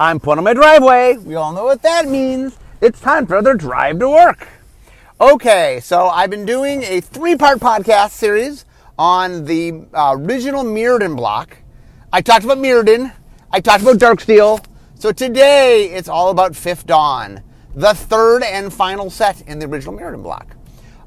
I'm put on my driveway. We all know what that means. It's time for the drive to work. Okay, so I've been doing a three part podcast series on the uh, original Mirrodin block. I talked about Mirrodin, I talked about Darksteel. So today it's all about Fifth Dawn, the third and final set in the original Mirrodin block.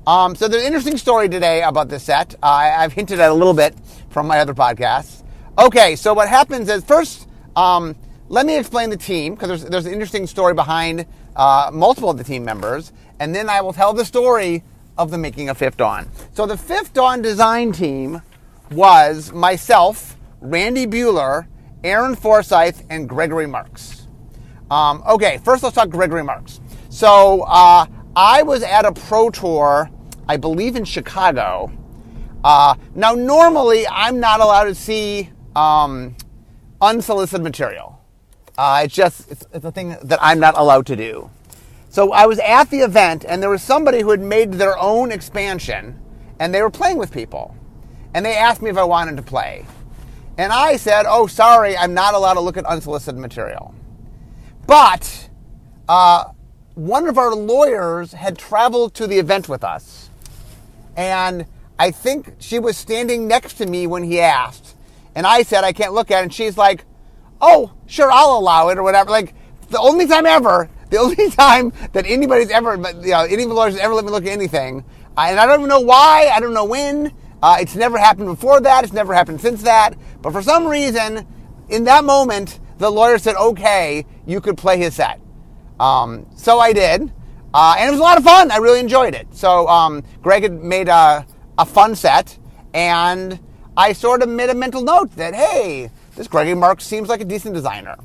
Um, so there's an interesting story today about this set. Uh, I've hinted at a little bit from my other podcasts. Okay, so what happens is first, um, let me explain the team because there's, there's an interesting story behind uh, multiple of the team members, and then I will tell the story of the making of Fifth Dawn. So the Fifth Dawn design team was myself, Randy Buehler, Aaron Forsythe, and Gregory Marks. Um, okay, first let's talk Gregory Marks. So uh, I was at a pro tour, I believe in Chicago. Uh, now, normally I'm not allowed to see um, unsolicited material. Uh, it's just it's, it's a thing that I'm not allowed to do. So I was at the event, and there was somebody who had made their own expansion, and they were playing with people, and they asked me if I wanted to play, and I said, "Oh, sorry, I'm not allowed to look at unsolicited material." But uh, one of our lawyers had traveled to the event with us. And I think she was standing next to me when he asked. And I said, I can't look at it. And she's like, oh, sure, I'll allow it or whatever. Like, the only time ever, the only time that anybody's ever, you know, any of the lawyers ever let me look at anything. And I don't even know why, I don't know when. Uh, it's never happened before that, it's never happened since that. But for some reason, in that moment, the lawyer said, okay, you could play his set. Um, so I did, uh, and it was a lot of fun. I really enjoyed it. So um, Greg had made a, a fun set, and I sort of made a mental note that hey, this Gregory Marks seems like a decent designer.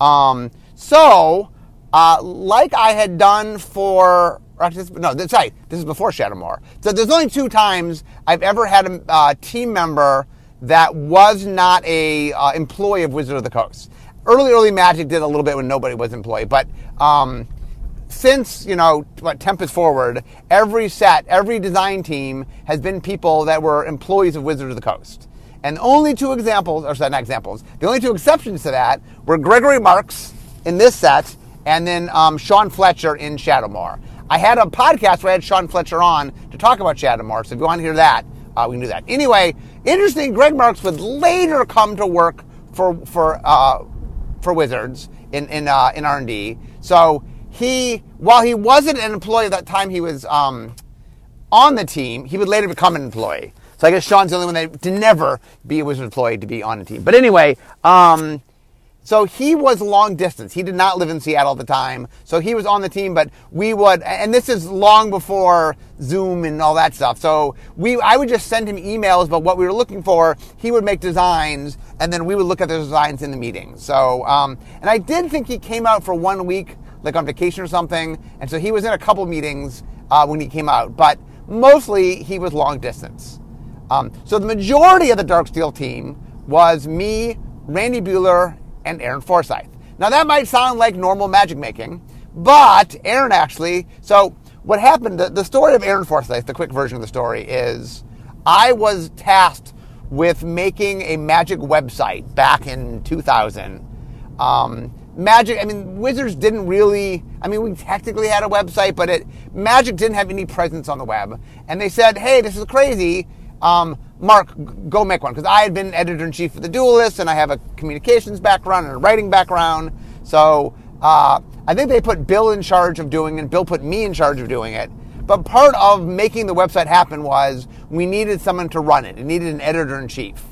Um, so, uh, like I had done for no, sorry, this is before Shadowmoor. So there's only two times I've ever had a uh, team member that was not a uh, employee of Wizard of the Coast early, early Magic did a little bit when nobody was employed, but um, since you know what Tempest forward, every set, every design team has been people that were employees of Wizard of the Coast. And the only two examples, or sorry, not examples, the only two exceptions to that were Gregory Marks in this set, and then um, Sean Fletcher in Shadowmoor. I had a podcast where I had Sean Fletcher on to talk about Shadowmoor, so if you want to hear that, uh, we can do that. Anyway, interesting. Greg Marks would later come to work for for uh, for Wizards in in uh, in R and D. So he, while he wasn't an employee at that time, he was um, on the team. He would later become an employee. So I guess Sean's the only one that to never be a Wizard employee to be on a team. But anyway, um, so he was long distance. He did not live in Seattle at the time. So he was on the team, but we would, and this is long before Zoom and all that stuff. So we, I would just send him emails about what we were looking for. He would make designs, and then we would look at the designs in the meetings. So, um, and I did think he came out for one week, like on vacation or something. And so he was in a couple meetings uh, when he came out, but mostly he was long distance. Um, so the majority of the Darksteel team was me, Randy Buehler, and Aaron Forsythe. Now that might sound like normal magic making, but Aaron actually, so what happened, the, the story of Aaron Forsythe, the quick version of the story is I was tasked with making a magic website back in 2000. Um, magic, I mean, Wizards didn't really, I mean, we technically had a website, but it, Magic didn't have any presence on the web. And they said, hey, this is crazy. Um, Mark, go make one. Because I had been editor in chief of the Duelist, and I have a communications background and a writing background. So uh, I think they put Bill in charge of doing it, and Bill put me in charge of doing it. But part of making the website happen was we needed someone to run it. It needed an editor in chief.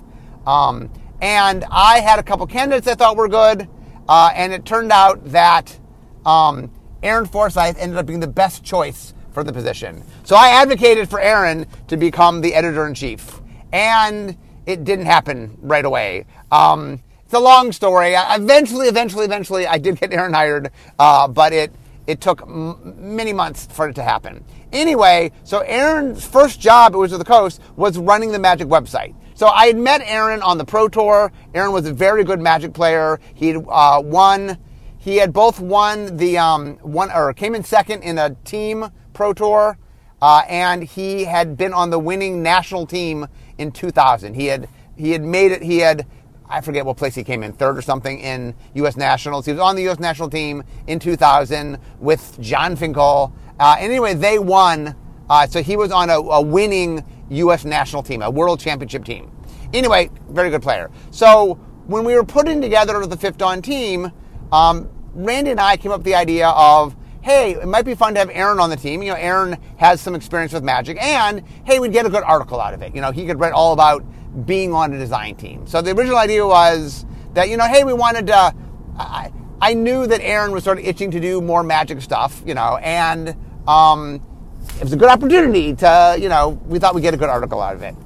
Um, and I had a couple candidates I thought were good, uh, and it turned out that um, Aaron Forsythe ended up being the best choice for the position. So I advocated for Aaron to become the editor in chief and it didn't happen right away. Um, it's a long story. I, eventually, eventually, eventually, I did get Aaron hired, uh, but it it took m- many months for it to happen. Anyway, so Aaron's first job at Wizards of the Coast was running the Magic website. So I had met Aaron on the Pro Tour. Aaron was a very good Magic player. He had uh, won. He had both won the um, one or came in second in a team Pro Tour, uh, and he had been on the winning national team in 2000. He had he had made it. He had I forget what place he came in, third or something in U.S. Nationals. He was on the U.S. national team in 2000 with Jon Finkel. Uh, anyway, they won. Uh, so he was on a, a, winning U.S. national team, a world championship team. Anyway, very good player. So when we were putting together the Fifth Dawn team, um, Randy and I came up with the idea of, hey, it might be fun to have Aaron on the team. You know, Aaron has some experience with magic, and hey, we'd get a good article out of it. You know, he could write all about being on a design team. So the original idea was that, you know, hey, we wanted to. I, I knew that Aaron was sort of itching to do more magic stuff, you know, and um, it was a good opportunity to, you know, we thought we'd get a good article out of it.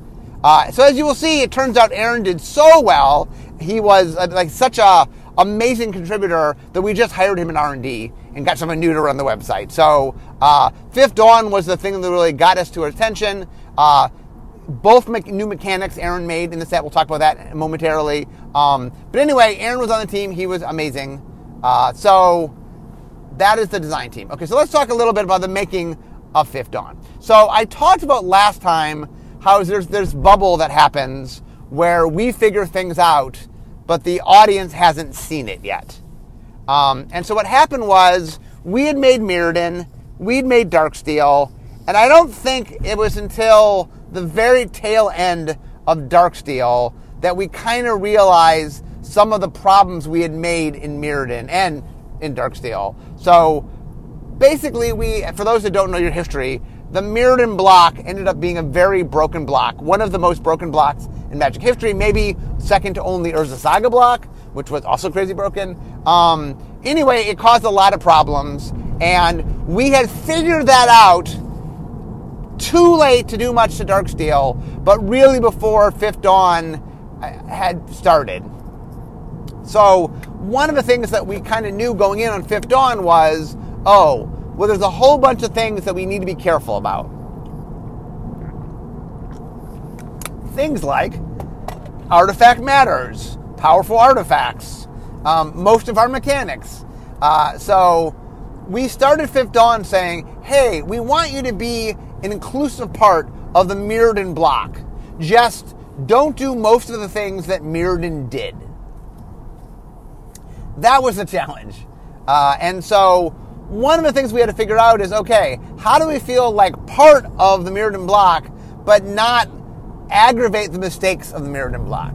Uh, so as you will see, it turns out Aaron did so well. He was uh, like such a amazing contributor that we just hired him in R&D and got someone new to run the website. So uh, Fifth Dawn was the thing that really got us to attention. Uh, both me- new mechanics Aaron made in the set. We'll talk about that momentarily. Um, but anyway, Aaron was on the team. He was amazing. Uh, so that is the design team. Okay, so let's talk a little bit about the making of Fifth Dawn. So I talked about last time how there's this bubble that happens where we figure things out, but the audience hasn't seen it yet. Um, and so what happened was we had made Mirrodin, we'd made Darksteel, and I don't think it was until the very tail end of Darksteel that we kind of realized some of the problems we had made in Mirrodin and in Darksteel. So basically, we, for those that don't know your history, the Mirrodin block ended up being a very broken block, one of the most broken blocks in Magic history, maybe second to only Urza Saga block, which was also crazy broken. Um, anyway, it caused a lot of problems, and we had figured that out too late to do much to Darksteel, but really before Fifth Dawn uh, had started. So, one of the things that we kind of knew going in on Fifth Dawn was oh, well, there's a whole bunch of things that we need to be careful about. Things like artifact matters, powerful artifacts, um, most of our mechanics. Uh, so, we started Fifth Dawn saying, hey, we want you to be an inclusive part of the Mirrodin block. Just don't do most of the things that Mirrodin did. That was the challenge. Uh, and so one of the things we had to figure out is okay, how do we feel like part of the Mirrodin block, but not aggravate the mistakes of the Mirrodin block?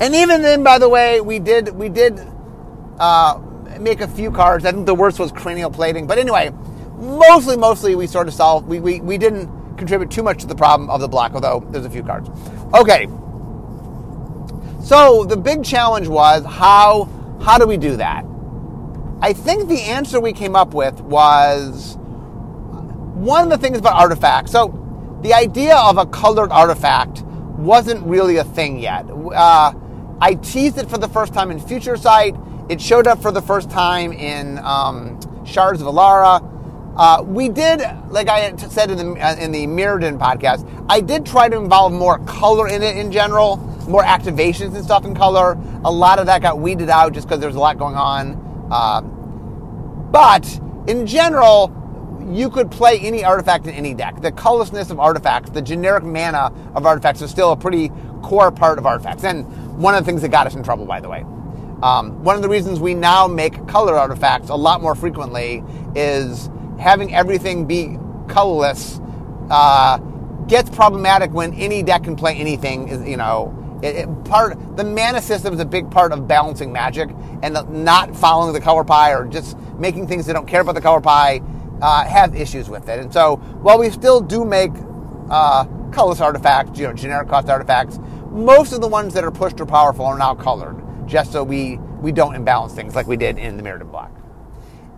And even then, by the way, we did we did uh, make a few cards. I think the worst was cranial plating. But anyway, mostly, mostly we sort of solved. We, we, we didn't contribute too much to the problem of the block, although there's a few cards. Okay. So the big challenge was how how do we do that? I think the answer we came up with was one of the things about artifacts. So the idea of a colored artifact wasn't really a thing yet. Uh, I teased it for the first time in Future Sight. It showed up for the first time in um, Shards of Alara. Uh, we did, like I said in the uh, in the Mirrodin podcast, I did try to involve more color in it in general, more activations and stuff in color. A lot of that got weeded out just because there was a lot going on. Uh, but in general, you could play any artifact in any deck. The colorlessness of artifacts, the generic mana of artifacts, is still a pretty core part of artifacts, and one of the things that got us in trouble, by the way. Um, one of the reasons we now make color artifacts a lot more frequently is having everything be colorless uh, gets problematic when any deck can play anything. Is you know, it, it, part the mana system is a big part of balancing Magic, and not following the color pie or just making things that don't care about the color pie uh, have issues with it. And so, while we still do make uh, colorless artifacts, you know, generic cost artifacts, most of the ones that are pushed or powerful are now colored, just so we we don't imbalance things like we did in the Mirrodin block.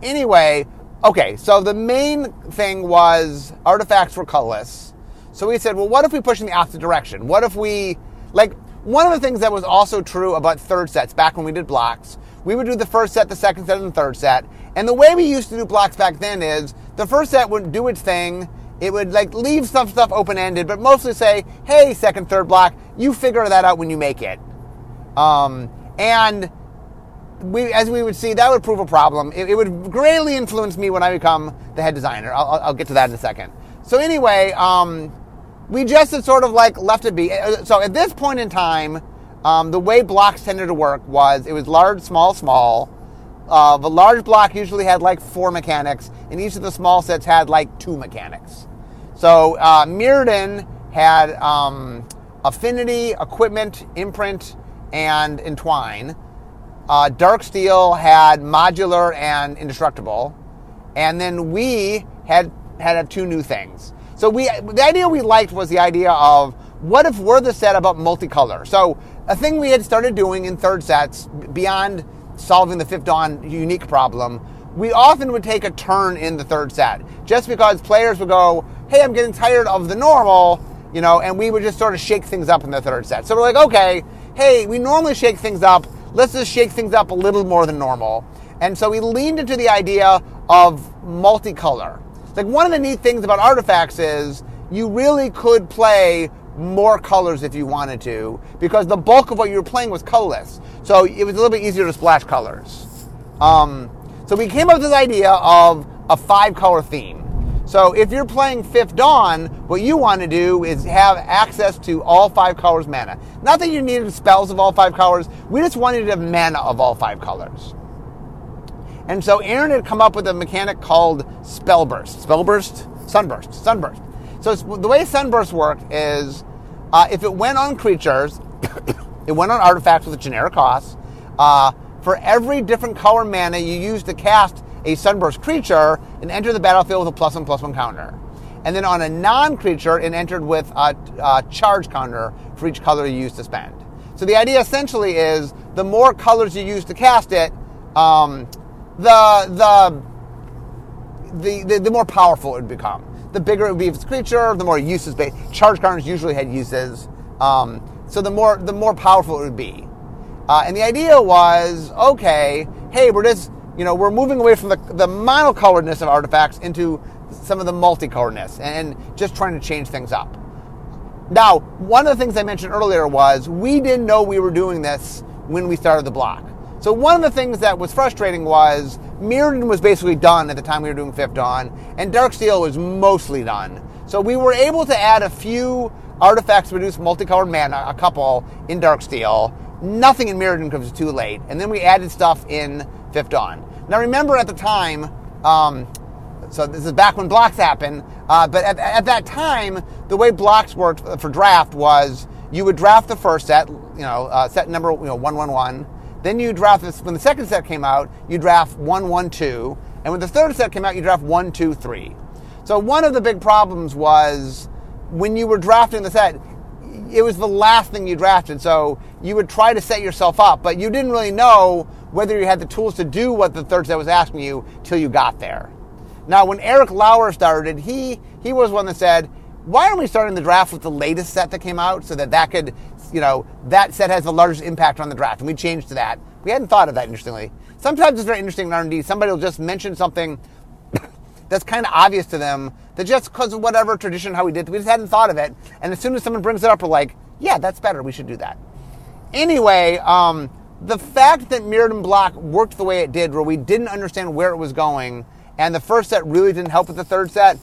Anyway, Okay, so the main thing was artifacts were colorless. So we said, well, what if we push in the opposite direction? What if we, like, one of the things that was also true about third sets back when we did blocks, we would do the first set, the second set, and the third set. And the way we used to do blocks back then is the first set would do its thing. It would like leave some stuff open ended, but mostly say, hey, second, third block, you figure that out when you make it. Um, and we, as we would see, that would prove a problem. It, it, would greatly influence me when I become the head designer. I'll, I'll get to that in a second. So anyway, um, we just had sort of like left it be. Uh, so at this point in time, um, the way blocks tended to work was it was large, small, small. Uh, the large block usually had like four mechanics, and each of the small sets had like two mechanics. So uh, Mirrodin had um, affinity, equipment, imprint, and entwine. Uh, Darksteel had modular and indestructible, and then we had had two new things. So we the idea we liked was the idea of what if we're the set about multicolor. So a thing we had started doing in third sets beyond solving the fifth dawn unique problem we often would take a turn in the third set just because players would go hey i'm getting tired of the normal you know and we would just sort of shake things up in the third set. So we're like okay hey we normally shake things up. Let's just shake things up a little more than normal. And so we leaned into the idea of multicolor. Like one of the neat things about artifacts is you really could play more colors if you wanted to, because the bulk of what you were playing was colorless. So it was a little bit easier to splash colors. Um, so we came up with this idea of a five color theme. So if you're playing Fifth Dawn, what you want to do is have access to all five colors mana. Not that you needed spells of all five colors, we just wanted to have mana of all five colors. And so Aaron had come up with a mechanic called Spellburst. Spellburst? Sunburst. Sunburst. So the way Sunburst worked is uh, if it went on creatures, it went on artifacts with a generic cost. Uh, for every different color mana you use to cast a Sunburst creature, and enter the battlefield with a plus one plus one counter. And then on a non-creature, it entered with a, a charge counter for each color you use to spend. So the idea essentially is the more colors you use to cast it, um, the, the, the, the, the more powerful it would become the bigger it would be if it's creature, the more uses. Based. Charge counters usually had uses, um, so the more the more powerful it would be. Uh, and the idea was, okay, hey, we're just you know we're moving away from the the monocoloredness of artifacts into some of the multicoloredness and just trying to change things up. Now, one of the things I mentioned earlier was we didn't know we were doing this when we started the block. So one of the things that was frustrating was Mirrodin was basically done at the time we were doing Fifth Dawn, and Darksteel was mostly done. So we were able to add a few artifacts to produce multicolored mana, a couple in Darksteel. Nothing in Mirrodin because it was too late, and then we added stuff in Fifth Dawn. Now remember at the time, um, so this is back when blocks happened, uh, but at, at that time, the way blocks worked for draft was you would draft the first set, you know, uh, set number you know one one one then you draft this. When the second set came out, you draft one, one, two, and when the third set came out, you draft one, two, three. So one of the big problems was when you were drafting the set, it was the last thing you drafted. So you would try to set yourself up, but you didn't really know whether you had the tools to do what the third set was asking you till you got there. Now, when Erik Lauer started, he he was one that said, "Why aren't we starting the draft with the latest set that came out so that that could you know, that set has the largest impact on the draft. And we changed to that. We hadn't thought of that, interestingly. Sometimes it's very interesting in R&D. Somebody will just mention something that's kind of obvious to them that just because of whatever tradition, how we did, we just hadn't thought of it. And as soon as someone brings it up, we're like, yeah, that's better. We should do that. Anyway, um, the fact that Mirrodin Block worked the way it did, where we didn't understand where it was going, and the first set really didn't help with the third set,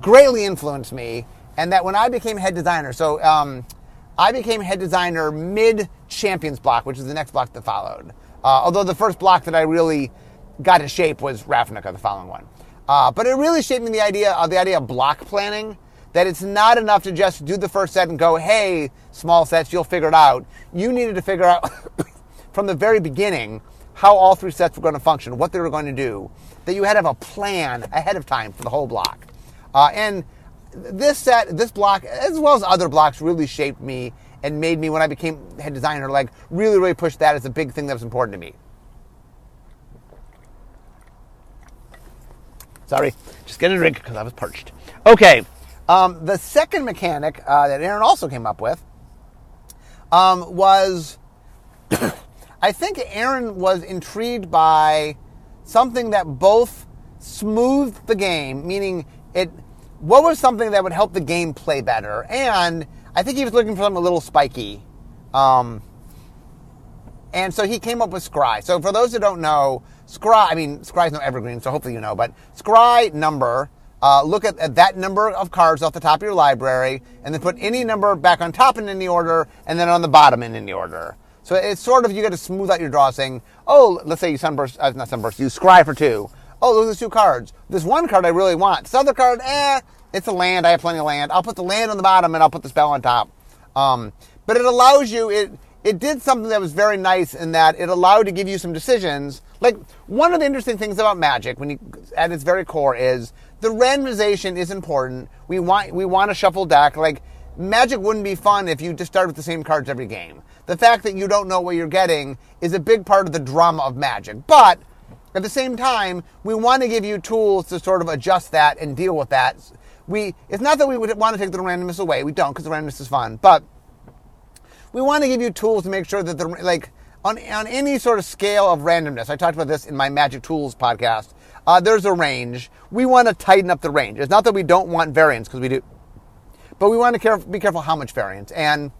greatly influenced me. And that when I became head designer, so um, I became head designer mid Champions block, which is the next block that followed. Uh, although the first block that I really got to shape was Ravnica, the following one. Uh, but it really shaped me the idea of the idea of block planning. That it's not enough to just do the first set and go, "Hey, small sets, you'll figure it out." You needed to figure out from the very beginning how all three sets were going to function, what they were going to do. That you had to have a plan ahead of time for the whole block. Uh, and this set, this block, as well as other blocks, really shaped me and made me, when I became head designer, like really, really push that as a big thing that was important to me. Sorry, just getting a drink because I was parched. Okay, um, the second mechanic uh, that Aaron also came up with um, was I think Aaron was intrigued by something that both smoothed the game, meaning it what was something that would help the game play better? And I think he was looking for something a little spiky. Um, and so he came up with Scry. So for those who don't know, Scry, I mean, Scry's no evergreen, so hopefully you know, but Scry number uh, look at, at, that number of cards off the top of your library, and then put any number back on top in any order, and then on the bottom in any order. So it's sort of you got to smooth out your draw, saying, "Oh, let's say you sunburst, uh, not sunburst, you scry for two. Oh, those are two cards. This one card I really want. This other card, eh, it's a land. I have plenty of land. I'll put the land on the bottom, and I'll put the spell on top. Um, but it allows you it it did something that was very nice in that it allowed to give you some decisions. Like one of the interesting things about Magic, when you at its very core, is the randomization is important. We want we want a shuffle deck. Like Magic wouldn't be fun if you just started with the same cards every game. The fact that you don't know what you're getting is a big part of the drama of Magic. But at the same time, we want to give you tools to sort of adjust that and deal with that. We it's not that we would want to take the randomness away. We don't because the randomness is fun, but we want to give you tools to make sure that the like on, on any sort of scale of randomness. I talked about this in my Magic Tools podcast. Uh, there's a range. We want to tighten up the range. It's not that we don't want variance because we do, but we want to care, be careful how much variance. And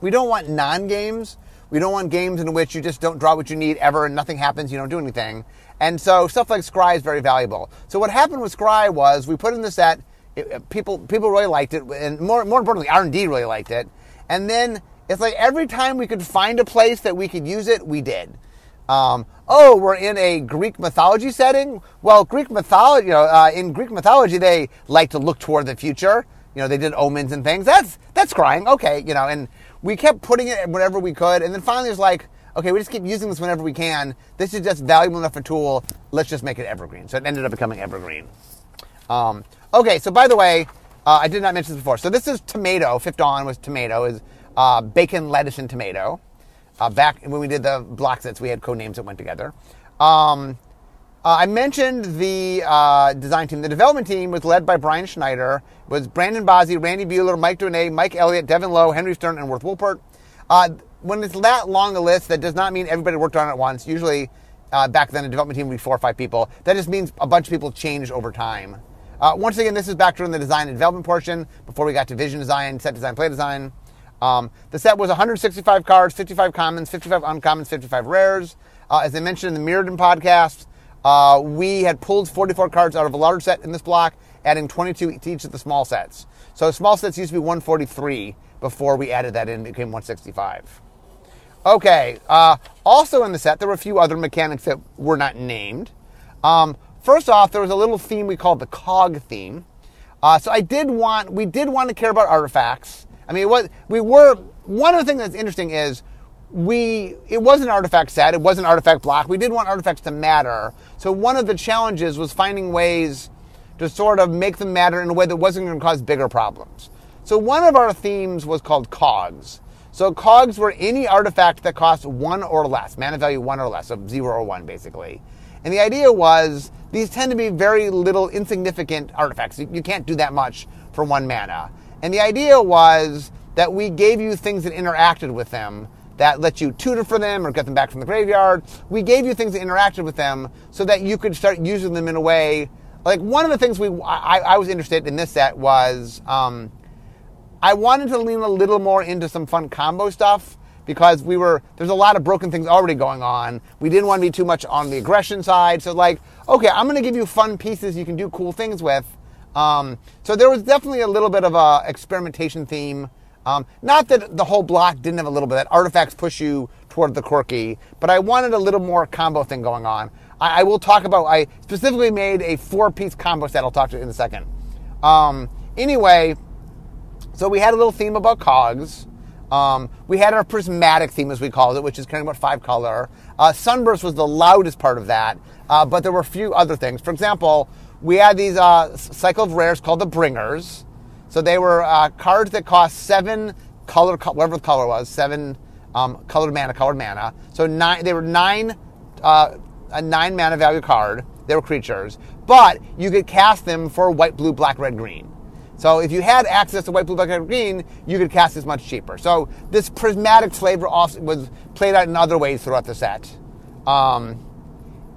we don't want non games. We don't want games in which you just don't draw what you need ever and nothing happens. You don't do anything. And so stuff like Scry is very valuable. So what happened with Scry was we put in the set. It, people people really liked it, and more more importantly, R and D really liked it. And then it's like every time we could find a place that we could use it, we did. Um, oh, we're in a Greek mythology setting. Well, Greek mythology, you know, uh, in Greek mythology, they like to look toward the future. You know, they did omens and things. That's that's scrying. Okay, you know, and we kept putting it whenever we could, and then finally it's like, okay, we just keep using this whenever we can. This is just valuable enough a tool. Let's just make it evergreen. So it ended up becoming evergreen. Um, okay, so by the way, uh, I did not mention this before. So this is tomato. Fifth Dawn was tomato. Is uh, bacon, lettuce, and tomato. Uh, back when we did the block sets, we had code names that went together. Um, uh, I mentioned the uh, design team. The development team was led by Brian Schneider. It was Brandon Bozzi, Randy Buehler, Mike Donais, Mike Elliott, Devin Low, Henry Stern, and Worth Wollpert. Uh, when it's that long a list, that does not mean everybody worked on it once. Usually, back then, a development team would be four or five people. That just means a bunch of people changed over time. Uh, once again, this is back during the design and development portion before we got to vision design, set design, play design. Um, the set was 165 cards, 55 commons, 55 uncommons, 55 rares. Uh, as I mentioned in the Mirrodin podcast, uh, we had pulled 44 cards out of a large set in this block, adding 22 to each of the small sets. So small sets used to be 143 before we added that in, it became 165. Okay, uh, also in the set, there were a few other mechanics that were not named. Um, First off, there was a little theme we called the cog theme. Uh, so I did want, we did want to care about artifacts. I mean, what we were, one of the things that's interesting is we, it was an artifact set, it was an artifact block. We did want artifacts to matter. So one of the challenges was finding ways to sort of make them matter in a way that wasn't going to cause bigger problems. So one of our themes was called cogs. So cogs were any artifact that cost one or less, mana value one or less, so zero or one basically. And the idea was these tend to be very little insignificant artifacts. You can't do that much for one mana. And the idea was that we gave you things that interacted with them that let you tutor for them or get them back from the graveyard. We gave you things that interacted with them so that you could start using them in a way. Like one of the things we I, I was interested in this set was um, I wanted to lean a little more into some fun combo stuff because we were there's a lot of broken things already going on. We didn't want to be too much on the aggression side. So like, okay, I'm going to give you fun pieces you can do cool things with. Um, so there was definitely a little bit of a experimentation theme. Um, not that the whole block didn't have a little bit that artifacts push you toward the quirky, but I wanted a little more combo thing going on. I, I will talk about. I specifically made a four-piece combo set. I'll talk to in a second. Um, anyway, so we had a little theme about cogs. Um, we had our prismatic theme, as we called it, which is kind of about five color. Uh, Sunburst was the loudest part of that, uh, but there were a few other things. For example, we had these uh, cycle of rares called the Bringers. So they were uh, cards that cost seven color, whatever the color was, seven um, colored mana, colored mana. So nine, they were nine, uh, a nine mana value card. They were creatures, but you could cast them for white, blue, black, red, green. So if you had access to white, blue, black, and green, you could cast this much cheaper. So this prismatic flavor was played out in other ways throughout the set. Um,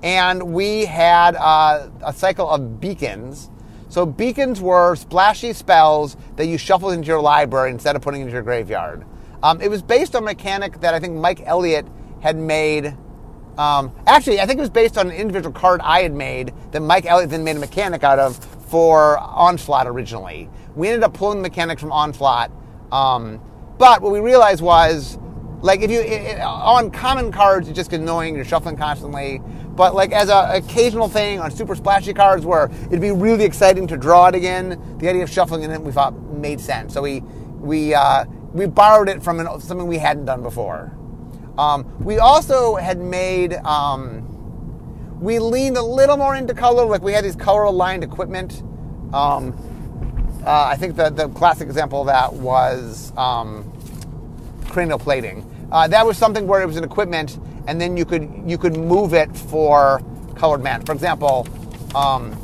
and we had uh, a cycle of beacons. So beacons were splashy spells that you shuffled into your library instead of putting into your graveyard. Um, it was based on a mechanic that I think Mike Elliott had made Um, actually, I think it was based on an individual card I had made that Mike Elliott then made a mechanic out of for Onslaught originally. We ended up pulling the mechanics from Onslaught, um, but what we realized was, like, if you it, on common cards, it's just annoying. You're shuffling constantly. But like as an occasional thing on super splashy cards, where it'd be really exciting to draw it again, the idea of shuffling it we thought made sense. So we we uh, we borrowed it from an, something we hadn't done before. Um, we also had made. Um, we leaned a little more into color, like we had these color aligned equipment. Um, uh, I think the, the classic example of that was um, cranial plating. Uh, that was something where it was an equipment, and then you could you could move it for colored man. For example, um,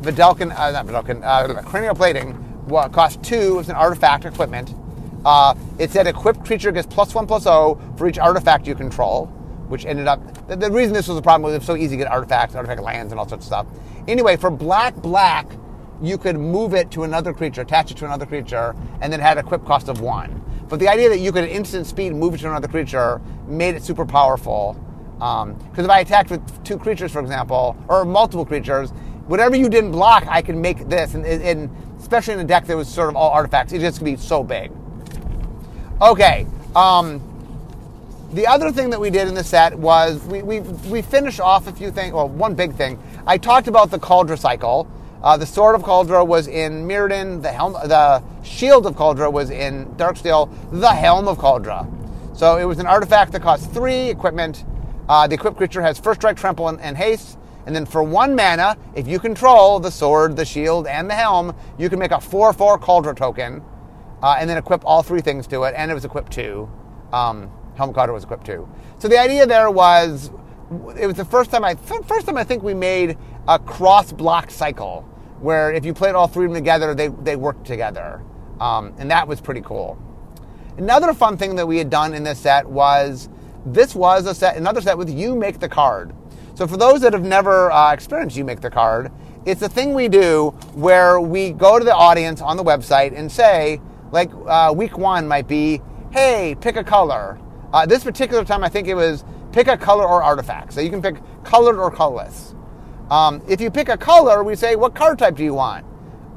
Vedalken, uh, not Vedalken, uh, cranial plating what cost two. It was an artifact equipment. Uh, it said equipped creature gets plus one plus O for each artifact you control, which ended up the, the reason this was a problem was it was so easy to get artifacts, artifact lands, and all sorts of stuff. Anyway, for black black, you could move it to another creature, attach it to another creature, and then had a equip cost of one. But the idea that you could at instant speed move it to another creature made it super powerful. Because um, if I attacked with two creatures, for example, or multiple creatures, whatever you didn't block, I can make this. And, and especially in a deck that was sort of all artifacts, it just could be so big. Okay. Um, the other thing that we did in the set was we, we, we finished off a few things. Well, one big thing. I talked about the Kaldra cycle. Uh, the Sword of Kaldra was in Mirrodin. The helm, the Shield of Kaldra was in Darksteel. The Helm of Kaldra. So it was an artifact that cost three equipment. Uh, the equipped creature has first strike, trample, and, and, haste. And then for one mana, if you control the sword, the shield, and the helm, you can make a 4-4 Kaldra token, uh, and then equip all three things to it. And it was equipped too. Um, helm Kaldra was equipped too. So the idea there was, it was the first time I first time I think we made a cross block cycle where if you played all three of them together, they, they worked together. Um, and that was pretty cool. Another fun thing that we had done in this set was this was a set, another set with You Make the Card. So for those that have never uh, experienced You Make the Card, it's a thing we do where we go to the audience on the website and say, like uh, week one might be, hey, pick a color. Uh, this particular time, I think it was pick a color or artifact. So you can pick colored or colorless. Um, if you pick a color, we say, what card type do you want?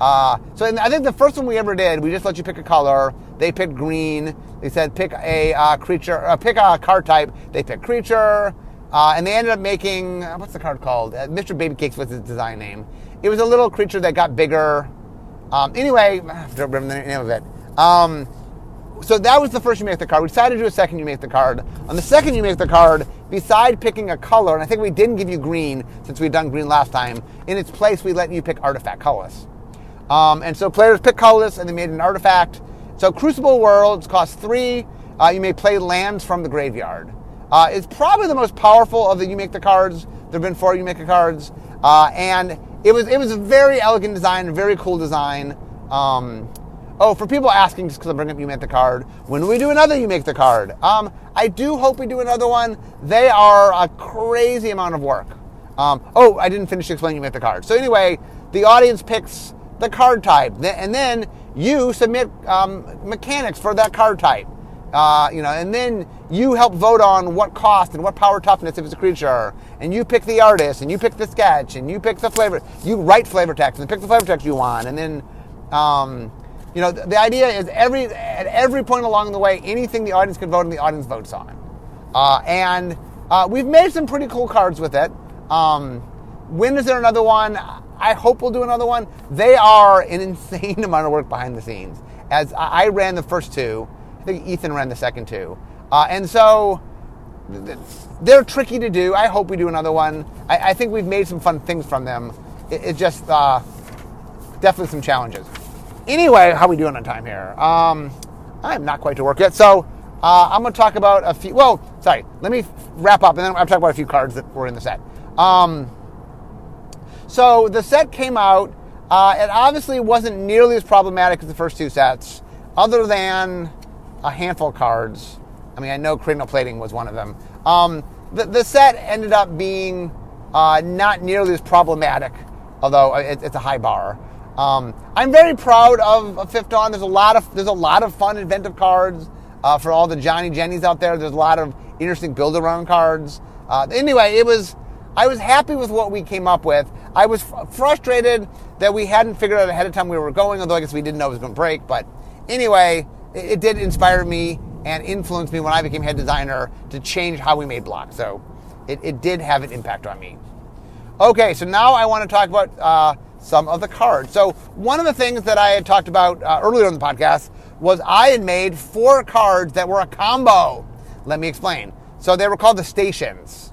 Uh, so I think the first one we ever did, we just let you pick a color. They picked green. They said pick a uh, creature, uh, pick a card type. They picked creature, uh, and they ended up making uh, what's the card called? Uh, Mr. Baby Cakes was his design name. It was a little creature that got bigger. Um, anyway, I don't remember the name of it. Um, so that was the first you make the card. We decided to do a second you make the card. On the second you make the card, beside picking a color, and I think we didn't give you green since we'd done green last time, in its place we let you pick artifact colorless. Um, and so players pick colorless and they made an artifact. So Crucible Worlds cost three. Uh, you may play lands from the graveyard. Uh, it's probably the most powerful of the you make the cards. There have been four you make the cards, uh, and it was it was a very elegant design, very cool design. Um, Oh, for people asking, just because I bring up You Make the Card, when we do another You Make the Card? Um, I do hope we do another one. They are a crazy amount of work. Um, oh, I didn't finish explaining You Make the Card. So anyway, the audience picks the card type, and then you submit um, mechanics for that card type. Uh, you know, and then you help vote on what cost and what power toughness if it's a creature, and you pick the artist, and you pick the sketch, and you pick the flavor. You write flavor text and pick the flavor text you want, and then um, you know, the, the, idea is every at every point along the way, anything the audience can vote on, the audience votes on. Uh, and uh, we've made some pretty cool cards with it. Um, when is there another one? I hope we'll do another one. They are an insane amount of work behind the scenes. As I ran the first two, I think Ethan ran the second two, uh, and so they're tricky to do. I hope we do another one. I, I think we've made some fun things from them. It, it just uh, definitely some challenges. Anyway, how are we doing on time here? Um, I'm not quite to work yet. So uh, I'm going to talk about a few. Well, sorry. Let me wrap up, and then I'll talk about a few cards that were in the set. Um, so the set came out. Uh, it obviously wasn't nearly as problematic as the first two sets, other than a handful of cards. I mean, I know cranial plating was one of them. Um, the, the, set ended up being uh, not nearly as problematic, although it, it's a high bar. Um, I'm very proud of, of Fifth Dawn. There's a lot of there's a lot of fun inventive cards uh, for all the Johnny Jennies out there. There's a lot of interesting build around cards. Uh, anyway, it was. I was happy with what we came up with. I was frustrated that we hadn't figured out ahead of time we were going, although I guess we didn't know it was going to break. But anyway, it, it did inspire me and influence me when I became head designer to change how we made blocks. So it, it did have an impact on me. Okay, so now I want to talk about uh, some of the cards. So one of the things that I had talked about uh, earlier in the podcast was I had made four cards that were a combo. Let me explain. So they were called the stations.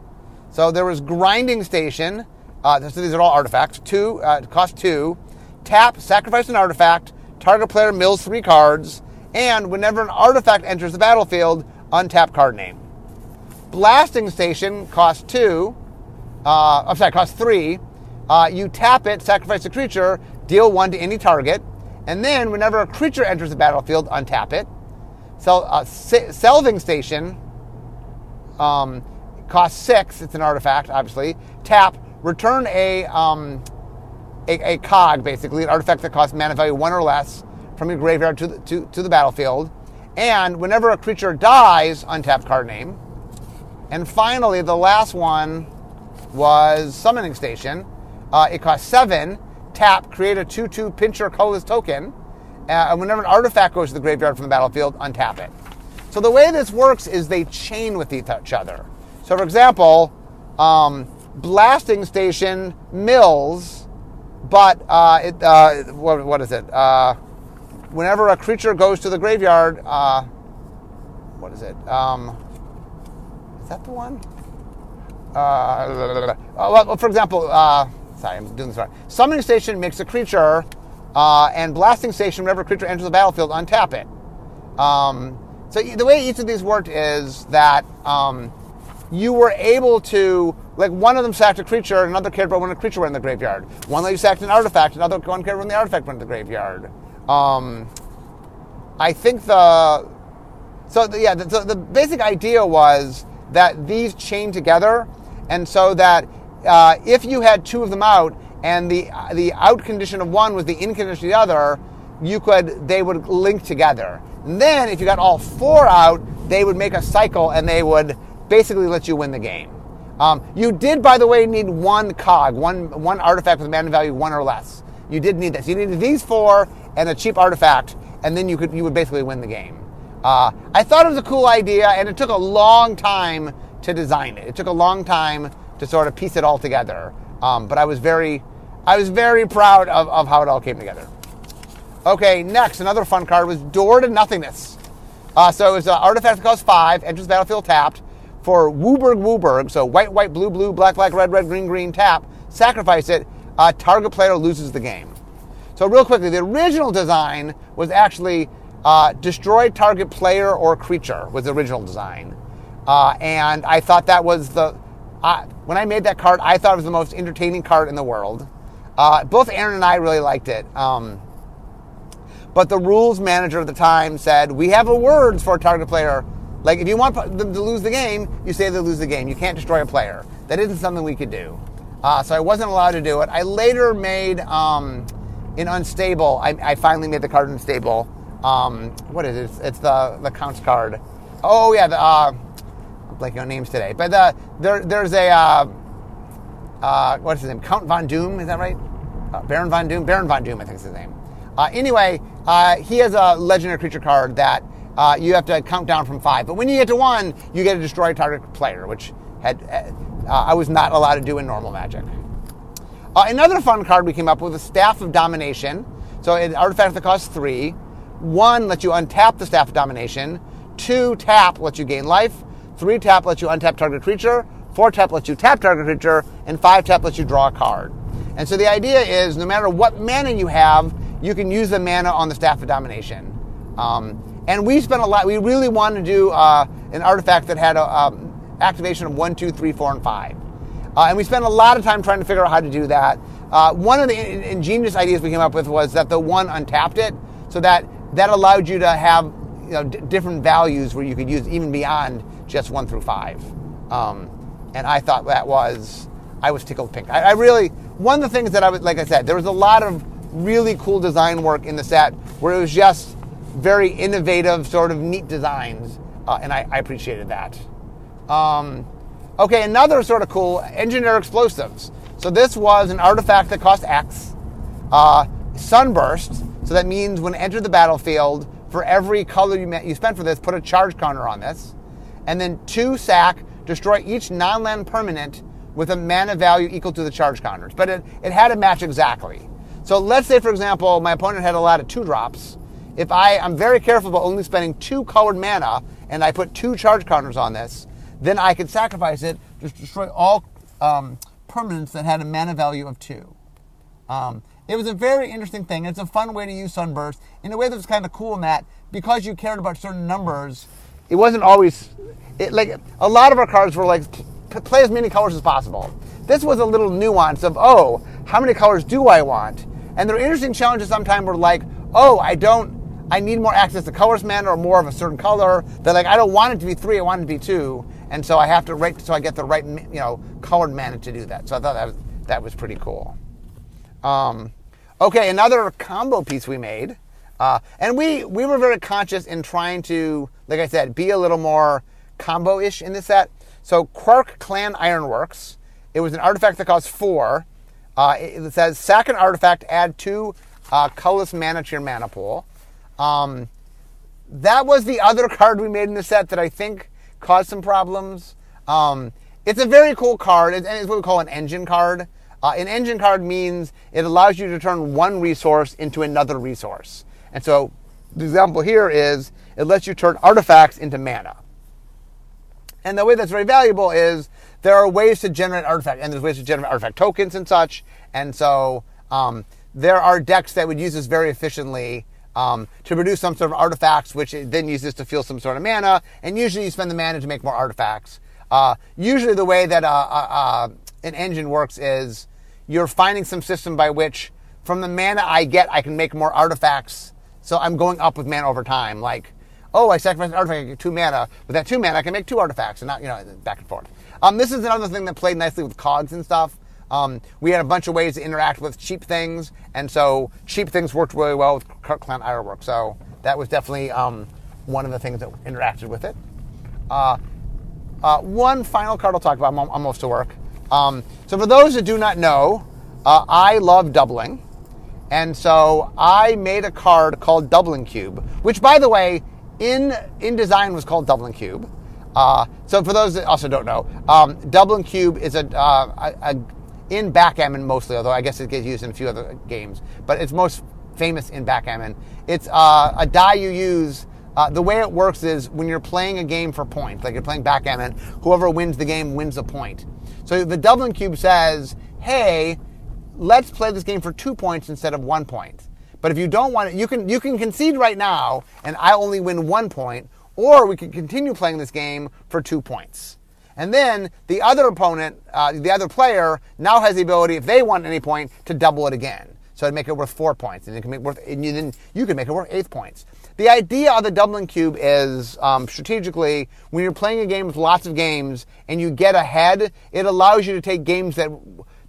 So there was grinding station. Uh, so these are all artifacts. Two uh, cost two. Tap, sacrifice an artifact. Target player mills three cards, and whenever an artifact enters the battlefield, untap card name. Blasting station costs two. Uh, I'm sorry, costs three. Uh, you tap it, sacrifice a creature, deal one to any target, and then whenever a creature enters the battlefield, untap it. So, uh, Selving Station um, costs six. It's an artifact, obviously. Tap, return a, um, a, a cog, basically, an artifact that costs mana value one or less from your graveyard to the, to, to the battlefield. And whenever a creature dies, untap card name. And finally, the last one was Summoning Station. Uh, it costs seven. Tap, create a 2 2 pincher colorless token. Uh, and whenever an artifact goes to the graveyard from the battlefield, untap it. So the way this works is they chain with each other. So, for example, um, Blasting Station mills, but uh, it, uh, what, what is it? Uh, whenever a creature goes to the graveyard, uh, what is it? Um, is that the one? Uh, well, for example, uh, sorry, I'm doing this right. Summoning Station makes a creature, uh, and Blasting Station, whenever a creature enters the battlefield, untap it. Um, so the way each of these worked is that um, you were able to, like, one of them sacked a creature, another cared about when a creature went in the graveyard. One let you sacked an artifact, another one cared when the artifact went in the graveyard. Um, I think the so the, yeah, the, the, basic idea was that these chain together, and so that uh, if you had two of them out, and the the out condition of one was the in condition of the other, you could they would link together. And then if you got all four out, they would make a cycle, and they would basically let you win the game. Um, you did, by the way, need one cog, one one artifact with a mana value one or less. You did need this. You needed these four and a cheap artifact, and then you could you would basically win the game. Uh, I thought it was a cool idea, and it took a long time to design it. It took a long time to sort of piece it all together. Um, but I was very, I was very proud of, of how it all came together. Okay, next, another fun card was Door to Nothingness. Uh, so it was an artifact costs five, enters battlefield tapped for WUBRG WUBRG. So white, white, blue, blue, black, black, red, red, green, green, tap. Sacrifice it. Uh, target player loses the game. So real quickly, the original design was actually uh, destroy target player or creature was the original design. Uh, and I thought that was the, uh, when I made that card, I thought it was the most entertaining card in the world. Uh, both Aaron and I really liked it. Um, but the rules manager at the time said, we have a words for a target player. Like, if you want them to lose the game, you say they lose the game. You can't destroy a player. That isn't something we could do. Uh, so I wasn't allowed to do it. I later made, um, in Unstable, I, I, finally made the card Unstable. Um, what is it? It's, it's, the, the Counts card. Oh, yeah, the, uh, Blanking on names today. But the, there, there's a, uh, uh, what's his name? Count Von Doom, is that right? Uh, Baron Von Doom? Baron Von Doom, I think is his name. Uh, anyway, uh, he has a legendary creature card that uh, you have to count down from five. But when you get to one, you get a destroy a target player, which had uh, I was not allowed to do in normal Magic. Uh, another fun card we came up with was Staff of Domination. So an artifact that costs three. One lets you untap the Staff of Domination. Two tap lets you gain life. Three tap lets you untap target creature. Four tap lets you tap target creature. And five tap lets you draw a card. And so the idea is no matter what mana you have, you can use the mana on the Staff of Domination. Um, and we spent a lot, we really wanted to do uh, an artifact that had a um, activation of one, two, three, four, and five. Uh, and we spent a lot of time trying to figure out how to do that. Uh, one of the in- ingenious ideas we came up with was that the one untapped it, so that that allowed you to have you know, d- different values where you could use even beyond just one through five. Um, and I thought that was, I was tickled pink. I, I, really, one of the things that I was, like I said, there was a lot of really cool design work in the set where it was just very innovative, sort of neat designs, uh, and I, I appreciated that. Um, Okay, another sort of cool engineer explosives. So this was an artifact that cost X. Uh, sunburst. So that means when enter the battlefield, for every color you, you spent for this, put a charge counter on this. And then two sack, destroy each non-land permanent with a mana value equal to the charge counters. But it, it had to match exactly. So let's say, for example, my opponent had a lot of two drops. If I, I'm very careful about only spending two colored mana and I put two charge counters on this, then I could sacrifice it to destroy all um, permanents that had a mana value of two. Um, it was a very interesting thing. It's a fun way to use Sunburst in a way that was kind of cool in that because you cared about certain numbers, it wasn't always it, like a lot of our cards were like play as many colors as possible. This was a little nuance of oh, how many colors do I want? And there are interesting challenges sometimes were like, oh, I don't I need more access to colors mana or more of a certain color. They're like, I don't want it to be three, I want it to be two. And so I have to write so I get the right you know colored mana to do that. So I thought that was that was pretty cool. Um, okay, another combo piece we made. Uh, and we, we were very conscious in trying to, like I said, be a little more combo-ish in this set. So Krark-Clan Ironworks, it was an artifact that costs four. Uh, it, says sack an artifact, add two uh, colorless mana to your mana pool. Um, that was the other card we made in the set that I think caused some problems. Um, it's a very cool card, and it's what we call an engine card. Uh, an engine card means it allows you to turn one resource into another resource. And so the example here is it lets you turn artifacts into mana. And the way that's very valuable is there are ways to generate artifacts, and there's ways to generate artifact tokens and such. And so um, there are decks that would use this very efficiently um, to produce some sort of artifacts, which it then uses to fuel some sort of mana. And usually you spend the mana to make more artifacts. Uh, usually the way that uh, uh, uh an engine works is you're finding some system by which from the mana I get, I can make more artifacts. So I'm going up with mana over time. Like, oh, I sacrifice an artifact, I get two mana. With that two mana, I can make two artifacts, and not, you know, back and forth. Um, this is another thing that played nicely with cogs and stuff. Um, we had a bunch of ways to interact with cheap things, and so cheap things worked really well with Krark-Clan Ironwork. So that was definitely um, one of the things that interacted with it. Uh, uh, one final card I'll talk about. I'm almost to work. So for those that do not know, uh, I love doubling. And so I made a card called Doubling Cube, which, by the way, in in design was called Doubling Cube. Uh, so for those that also don't know, um, Doubling Cube is a, uh, a, a, in backgammon mostly, although I guess it gets used in a few other games, but it's most famous in backgammon. It's uh, a die you use. Uh, the way it works is when you're playing a game for points, like you're playing backgammon, whoever wins the game wins a point. So the Doubling Cube says, hey, let's play this game for two points instead of one point. But if you don't want it, you can you can concede right now, and I only win one point, or we can continue playing this game for two points. And then the other opponent, uh, the other player, now has the ability, if they want any point, to double it again. So to make it worth four points, and it can make worth, and you, then you can make it worth eight points. The idea of the Doubling Cube is um, strategically when you're playing a game with lots of games and you get ahead, it allows you to take games that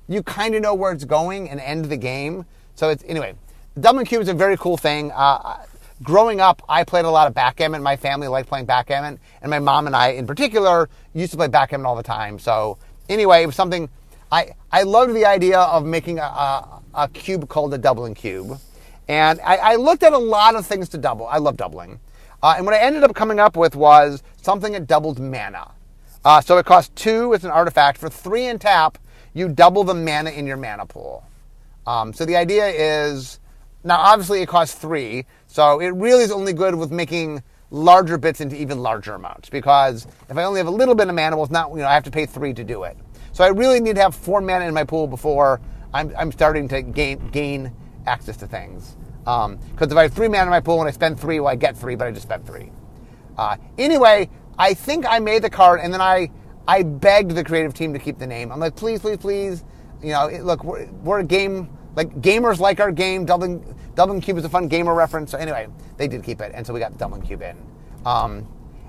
you kind of know where it's going and end the game. So it's anyway. the Doubling Cube is a very cool thing. Uh, growing up, I played a lot of backgammon. My family liked playing backgammon, and my mom and I, in particular, used to play backgammon all the time. So anyway, it was something I I loved the idea of making a, a, a cube called a Doubling Cube, and I, I, looked at a lot of things to double. I love doubling, uh, and what I ended up coming up with was something that doubled mana. Uh, so it costs two as an artifact for three and tap you double the mana in your mana pool. Um, so the idea is now obviously it costs three, so it really is only good with making larger bits into even larger amounts because if I only have a little bit of mana, well, it's not you know I have to pay three to do it. So I really need to have four mana in my pool before I'm, I'm starting to gain gain access to things. Because um, if I have three mana in my pool and I spend three, well, I get three, but I just spent three. Uh, anyway, I think I made the card, and then I I begged the creative team to keep the name. I'm like, please, please, please. You know, it, look, we're, we're, a game like gamers like our game. Doubling Doubling Cube is a fun gamer reference. So anyway, they did keep it, and so we got Doubling Cube in. Um,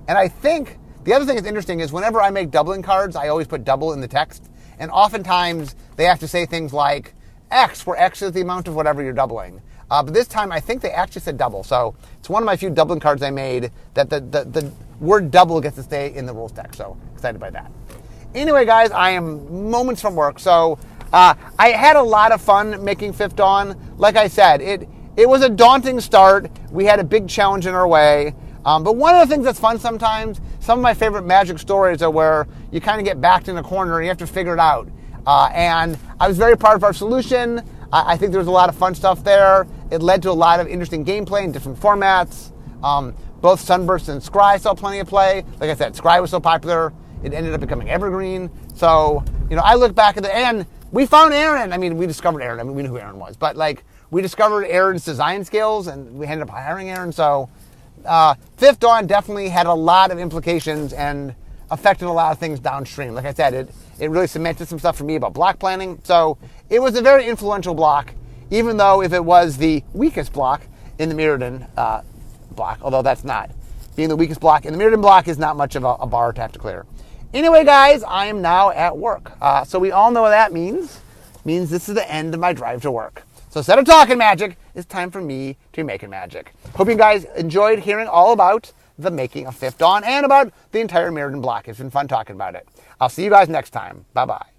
and I think the other thing that's interesting is whenever I make doubling cards, I always put double in the text, and oftentimes they have to say things like X, where X is the amount of whatever you're doubling. Uh, but this time, I think they actually said double. So it's one of my few doubling cards I made that the, the, the word double gets to stay in the rules text. So excited by that. Anyway, guys, I am moments from work, so uh, I had a lot of fun making Fifth Dawn. Like I said, it it was a daunting start. We had a big challenge in our way. Um, but one of the things that's fun sometimes, some of my favorite magic stories are where you kind of get backed in a corner and you have to figure it out. Uh, and I was very proud of our solution. I, I, think there was a lot of fun stuff there. It led to a lot of interesting gameplay in different formats. Um, both Sunburst and Scry saw plenty of play. Like I said, Scry was so popular, it ended up becoming evergreen. So, you know, I look back at the end, we found Aaron. I mean, we discovered Aaron. I mean, we knew who Aaron was. But, like, we discovered Aaron's design skills and we ended up hiring Aaron. So, uh, Fifth Dawn definitely had a lot of implications and affected a lot of things downstream. Like I said, it, it really cemented some stuff for me about block planning. So it was a very influential block, even though if it was the weakest block in the Mirrodin uh, block, although that's not. Being the weakest block in the Mirrodin block is not much of a, a bar to have to clear. Anyway, guys, I am now at work. Uh, so we all know what that means. Means this is the end of my drive to work. So instead of talking magic, it's time for me to make it magic. Hope you guys enjoyed hearing all about the making of Fifth Dawn and about the entire Mirrodin block. It's been fun talking about it. I'll see you guys next time. Bye bye.